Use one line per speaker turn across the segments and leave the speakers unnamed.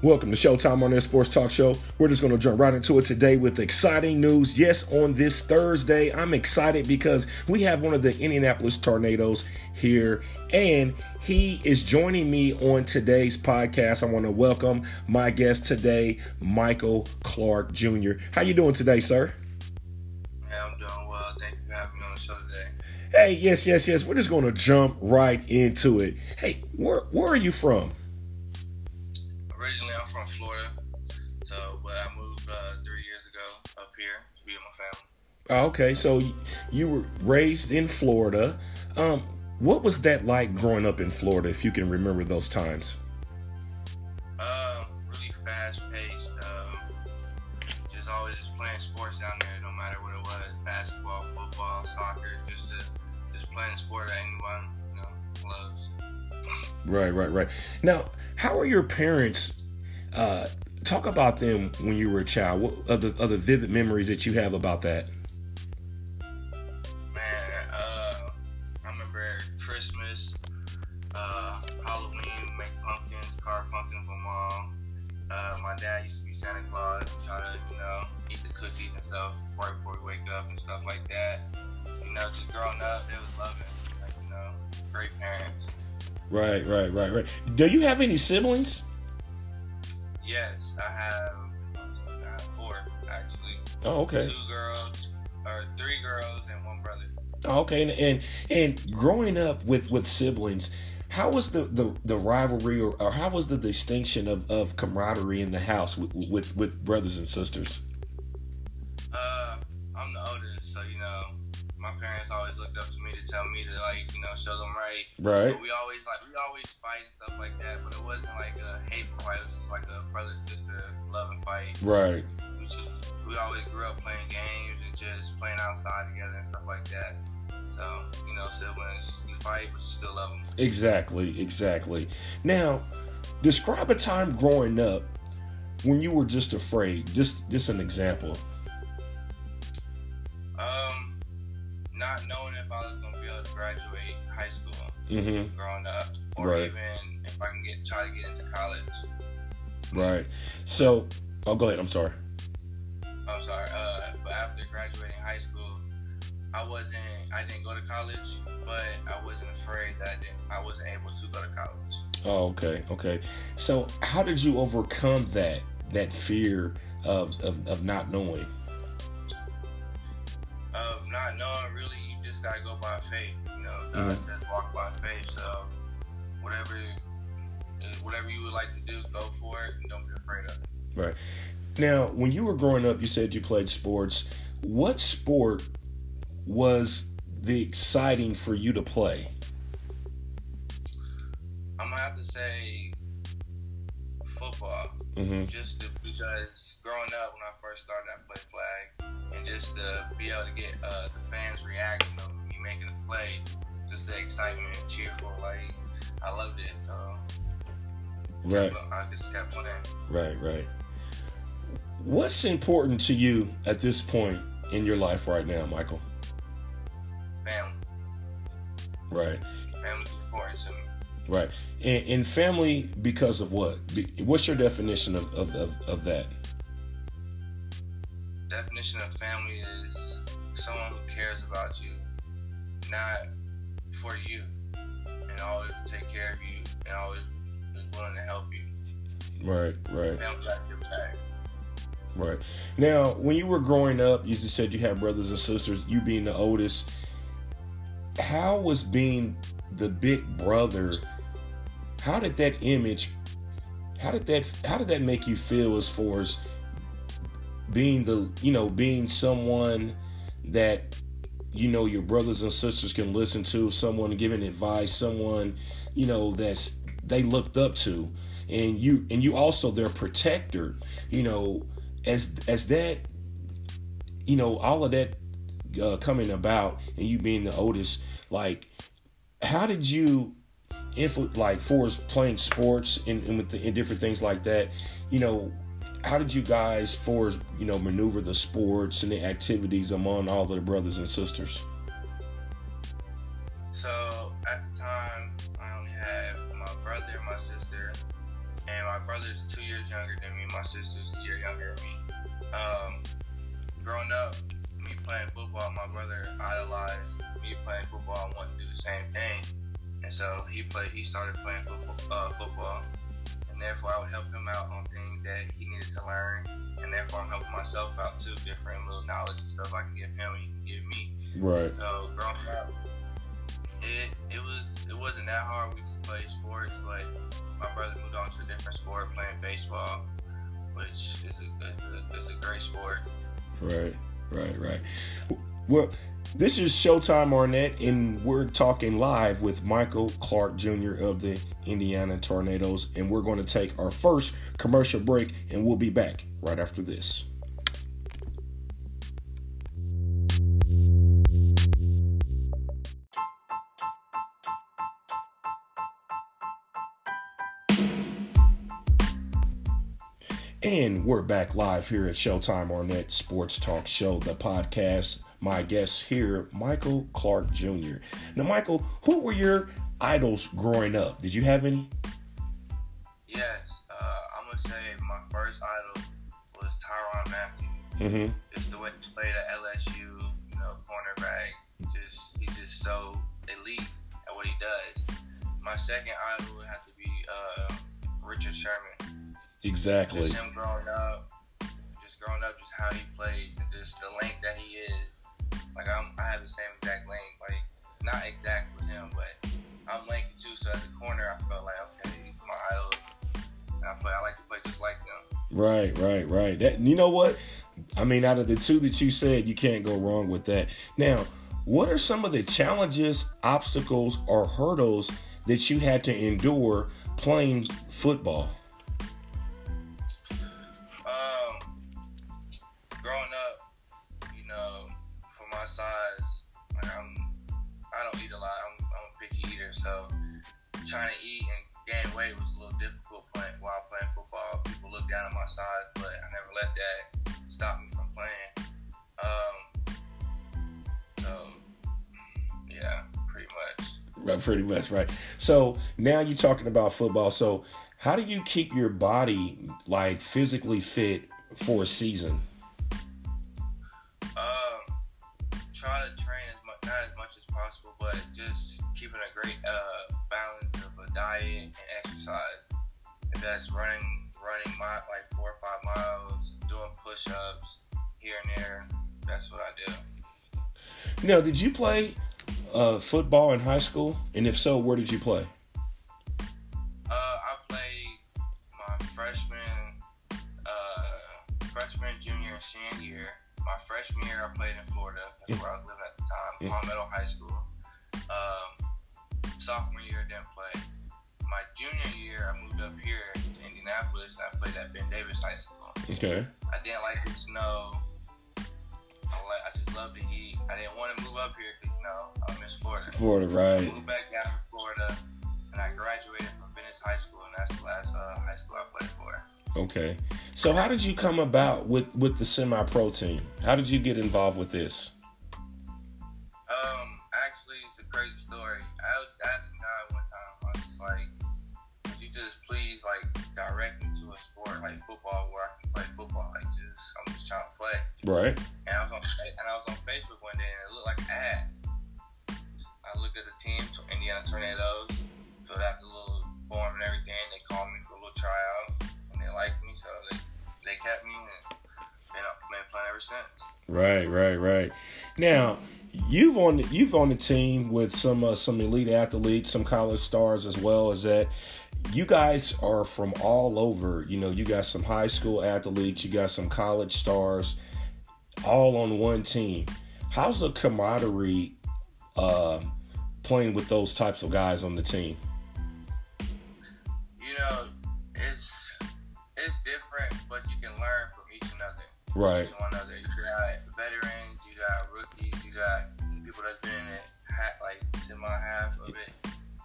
Welcome to Showtime Arnett Sports Talk Show. We're just going to jump right into it today with exciting news. Yes, on this Thursday, I'm excited because we have one of the Indianapolis Tornadoes here, and he is joining me on today's podcast. I want to welcome my guest today, Michael Clark Jr. How you doing today, sir?
Yeah, I'm doing well. Thank you for having me on the show today.
Hey, yes, yes, yes. We're just going to jump right into it. Hey, where where are you from? Okay, so you were raised in Florida. Um, what was that like growing up in Florida, if you can remember those times?
Um, really fast paced. Um, just always just playing sports down there, no matter what it was, basketball, football, soccer, just to, just playing a sport that anyone you know loves.
Right, right, right. Now, how are your parents? Uh, talk about them when you were a child. What are the other vivid memories that you have about that?
Right,
right, right, right. Do you have any siblings?
Yes, I have, I have four, actually.
Oh, okay.
Two girls, or three girls and one brother.
Oh, okay, and and, and growing up with with siblings, how was the the, the rivalry or, or how was the distinction of, of camaraderie in the house with, with with brothers and sisters?
Up to me to tell me to like, you know, show them right.
Right.
But we always like we always fight and stuff like that, but it wasn't like a hateful fight. It was just like a brother sister love and fight.
Right.
We, just, we always grew up playing games and just playing outside together and stuff like that. So you know, siblings, you fight, but you still love them.
Exactly, exactly. Now, describe a time growing up when you were just afraid. Just just an example.
Um, not knowing if I was gonna be able to graduate high school.
Mm-hmm.
growing up, or
Right.
even if I can get try to get into college.
Right. So, oh, go ahead. I'm sorry.
I'm sorry, uh, but after graduating high school, I wasn't, I didn't go to college, but I wasn't afraid that I, didn't, I wasn't able to go to college.
Oh, okay, okay. So, how did you overcome that that fear of of, of not knowing?
Of not knowing, really, just gotta go by faith. You know, God says walk by faith. So, whatever, whatever you would like to do, go for it, and don't be afraid of it. Right.
Now, when you were growing up, you said you played sports. What sport was the exciting for you to play?
I'm gonna have to say football.
Mm-hmm.
just to, because growing up when I first started, I played flag, and just to be able to get uh, the fans' reaction the excitement and cheerful, like I loved it. So
Right,
so I just kept playing.
right, right. What's important to you at this point in your life right now, Michael?
Family,
Right,
family's important to me.
right. And, and family because of what? What's your definition of, of, of, of that?
Definition of family is someone who cares about you, not for you, and always take care of you, and always is willing to help you.
Right, right.
Family got your back.
Right. Now, when you were growing up, you just said you had brothers and sisters, you being the oldest. How was being the big brother? How did that image how did that how did that make you feel as far as being the you know, being someone that you know your brothers and sisters can listen to, someone giving advice, someone, you know, that's they looked up to. And you and you also their protector, you know, as as that you know all of that uh, coming about and you being the oldest like how did you influ- like for playing sports and, and with the, and different things like that you know how did you guys for you know maneuver the sports and the activities among all the brothers and sisters
So at the time, I only had my brother, my sister, and my brother's two years younger than me. My sister's a year younger than me. Um, growing up, me playing football, my brother idolized me playing football and wanted to do the same thing. And so he played. He started playing football, uh, football, and therefore I would help him out on things that he needed to learn, and therefore I'm helping myself out too, different little knowledge and stuff I can give him he can give me.
Right.
So growing up, it it was it wasn't that hard. We just played sports, but my brother moved on to a different sport, playing baseball, which is a, is a, is a great sport.
Right, right, right. Well, this is Showtime Arnett, and we're talking live with Michael Clark Jr. of the Indiana Tornadoes, and we're going to take our first commercial break, and we'll be back right after this. And we're back live here at Showtime Arnett Sports Talk Show, the podcast. My guest here, Michael Clark Jr. Now, Michael, who were your idols growing up? Did you have any?
Yes, uh, I'm gonna say my first idol was Tyrann Mathieu.
Mm-hmm.
Just the way he played at LSU, you know, cornerback. Just he's just so elite at what he does. My second idol would have to be uh, Richard Sherman.
Exactly.
Just him growing up, just growing up, just how he plays, and just the length that he is. Like I'm, I have the same exact length, like not exact with him, but I'm lengthy too. So as a corner, I felt like okay, he's my idol. I play, I like to play just like them.
Right, right, right. That you know what? I mean, out of the two that you said, you can't go wrong with that. Now, what are some of the challenges, obstacles, or hurdles that you had to endure playing football? pretty much, right. So now you're talking about football. So how do you keep your body like physically fit for a season?
Um, try to train as much, not as much as possible, but just keeping a great uh, balance of a diet and exercise. If that's running, running my like four or five miles, doing push-ups here and there. That's what I do.
Now, did you play uh, football in high school? And if so, where did you play?
Uh, I played my freshman, uh, freshman, junior, and senior year. My freshman year, I played in Florida. That's where I was living at the time,
Yeah.
Palmetto High School. Um, sophomore year, I didn't play. My junior year, I moved up here to Indianapolis, and I played at Ben Davis High School.
Okay.
I didn't like the snow. I, like, I just love the heat. I didn't want to move up here know, I miss Florida.
Florida, right.
moved back down to Florida, and I graduated from Venice High School, and that's the last uh, high school I played for.
Okay. So how did you come about with with the semi pro team? How did you get involved with this?
Um, actually, it's a crazy story. I was asking God one time, I was like, "Would you just please like direct me to a sport like football where I can play football? Like, just I'm just trying to play."
Right.
Team, Indiana Tornadoes, filled out the little form and everything. They called me for a little tryout, and they liked me, so they they kept me, and been been playing ever since.
Right, right, right. Now, you've on you've on the team with some uh, some elite athletes, some college stars as well as that. You guys are from all over. You know, you got some high school athletes, you got some college stars, all on one team. How's the camaraderie uh, playing with those types of guys on the team?
You know, it's it's different, but you can learn from each another.
Right.
Each one another. You got veterans, you got rookies, you got people that's been in it like semi half of it.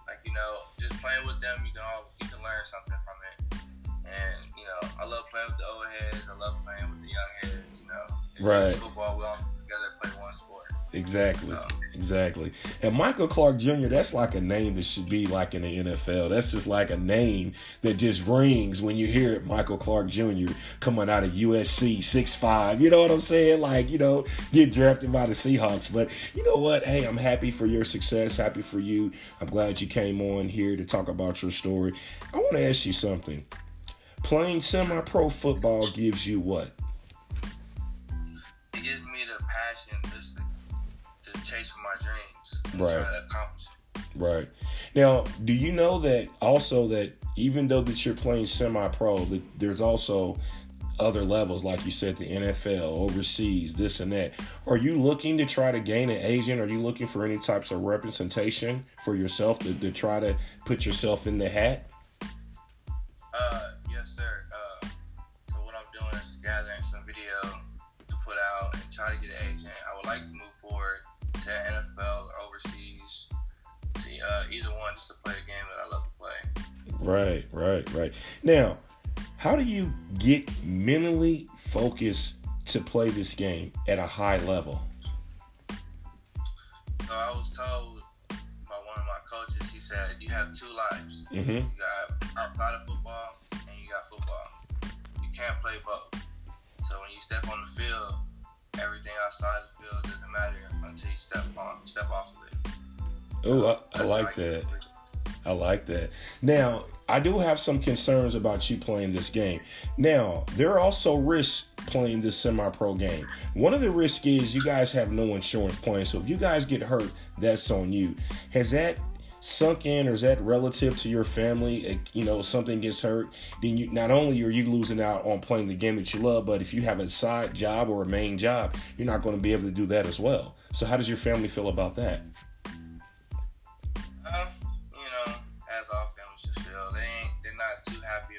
Like you know, just playing with them, you can all you can learn something from it. And you know, I love playing with the old heads. I love playing with the young heads. You know, it's
Right.
football. We all
Exactly. Exactly. And Michael Clark Jr. That's like a name that should be like in the NFL. That's just like a name that just rings when you hear it. Michael Clark Jr. coming out of USC, six five. You know what I'm saying? Like you know, get drafted by the Seahawks. But you know what? Hey, I'm happy for your success. Happy for you. I'm glad you came on here to talk about your story. I want to ask you something. Playing semi-pro football gives you what?
It gives me the passion just to, to chase my dreams.
Right.
To accomplish it.
Right. Now, do you know that also that even though that you're playing semi-pro, that there's also other levels, like you said, the NFL, overseas, this and that. Are you looking to try to gain an agent? Are you looking for any types of representation for yourself to, to try to put yourself in the hat?
Uh,
Right, right, right. Now, how do you get mentally focused to play this game at a high level?
So I was told by one of my coaches, he said, you have two lives.
Mm-hmm.
You got outside of football and you got football. You can't play both. So when you step on the field, everything outside the field doesn't matter until you step on, step off of it.
Oh, I, I like
you
that. I like that. Now, I do have some concerns about you playing this game. Now, there are also risks playing this semi pro game. One of the risks is you guys have no insurance playing. So if you guys get hurt, that's on you. Has that sunk in or is that relative to your family? You know, something gets hurt, then you not only are you losing out on playing the game that you love, but if you have a side job or a main job, you're not going to be able to do that as well. So how does your family feel about that?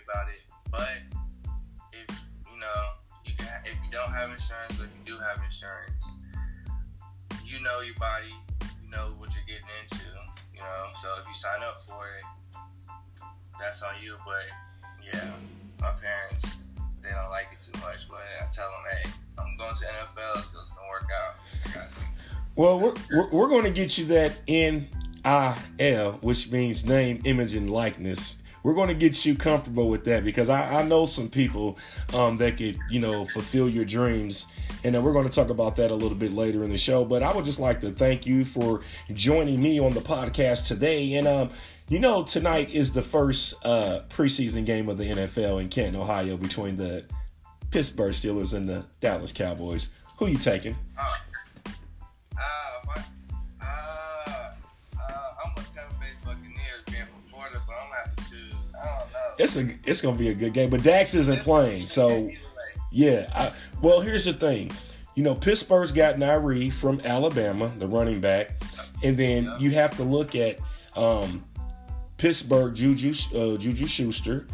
About it. But if you know, you can, if you don't have insurance, or if you do have insurance, you know your body, you know what you're getting into. You know, so if you sign up for it, that's on you. But yeah, my parents, they don't like it too much. But I tell them, hey, I'm going to NFL, so it's gonna work out.
Well, we're, we're, we're going to get you that NIL, which means name, image, and likeness. We're going to get you comfortable with that because I, I know some people um, that could, you know, fulfill your dreams. And then we're going to talk about that a little bit later in the show. But I would just like to thank you for joining me on the podcast today. And, um, you know, tonight is the first uh, preseason game of the NFL in Canton, Ohio, between the Pittsburgh Steelers and the Dallas Cowboys. Who you taking?
Uh,
It's a it's gonna be a good game, but Dax isn't playing, so yeah. I, well, here's the thing, you know, Pittsburgh's got Nyree from Alabama, the running back, and then you have to look at um, Pittsburgh Juju uh, Juju Schuster.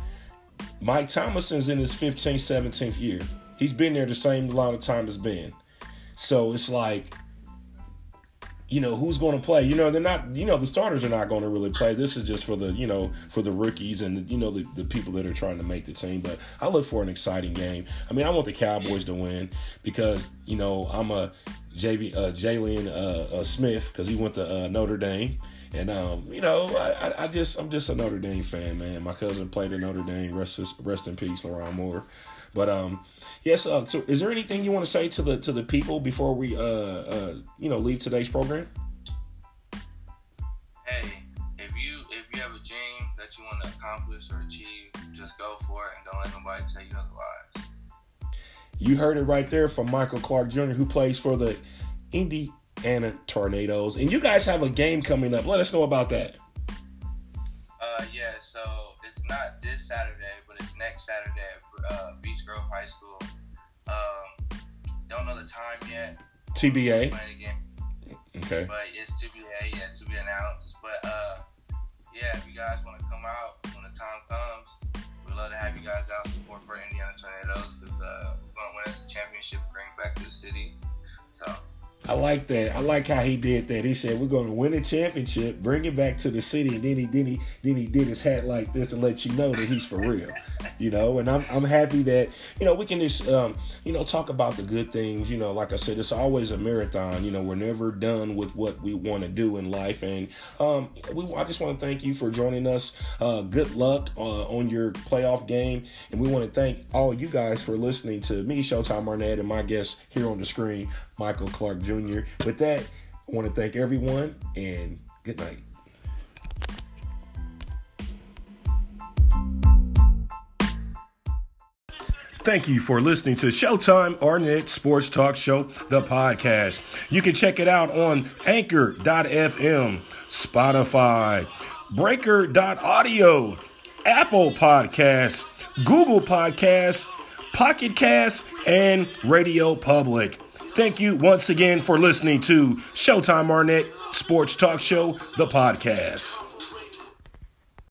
Mike Thomason's in his 15th, 17th year. He's been there the same amount of time as Ben. So it's like, you know, who's going to play? You know, they're not, you know, the starters are not going to really play. This is just for the, you know, for the rookies and, you know, the, the people that are trying to make the team. But I look for an exciting game. I mean, I want the Cowboys to win because, you know, I'm a JV, uh, Jaylon uh, uh, Smith because he went to uh, Notre Dame. And um, you know, I, I- just I'm just a Notre Dame fan, man. My cousin played at Notre Dame. Rest rest in peace, Laurent Moore. But um, yes. Uh, so, is there anything you want to say to the to the people before we uh, uh you know leave today's program?
Hey, if you if you have a dream that you want to accomplish or achieve, just go for it and don't let nobody tell you otherwise.
You heard it right there from Michael Clark Jr., who plays for the Indiana Tornadoes. And you guys have a game coming up. Let us know about that.
Uh, yeah. So it's not this Saturday, but it's next Saturday at uh, Beech Grove High School. Um, don't know the time yet.
TBA. Okay.
but it's to be yeah to be announced. But uh, yeah, if you guys want to come out when the time comes, we'd love to have you guys out support for Indiana Tornadoes because uh, we're gonna win us a championship, bring back to the city. So
I like that. I like how he did that. He said we're going to win a championship, bring it back to the city, and then he then he then he did his hat like this to let you know that he's for real. You know, and I'm I'm happy that you know we can just um, you know talk about the good things. You know, like I said, it's always a marathon. You know, we're never done with what we want to do in life, and um, we I just want to thank you for joining us. Uh, good luck uh, on your playoff game, and we want to thank all you guys for listening to me, Showtime Arnett, and my guests here on the screen, Michael Clark Jr. With that, I want to thank everyone and good night. Thank you for listening to Showtime Arnett Sports Talk Show, the podcast. You can check it out on anchor.fm, Spotify, breaker.audio, Apple Podcasts, Google Podcasts, Pocket Cast, and Radio Public. Thank you once again for listening to Showtime Arnett Sports Talk Show, the podcast.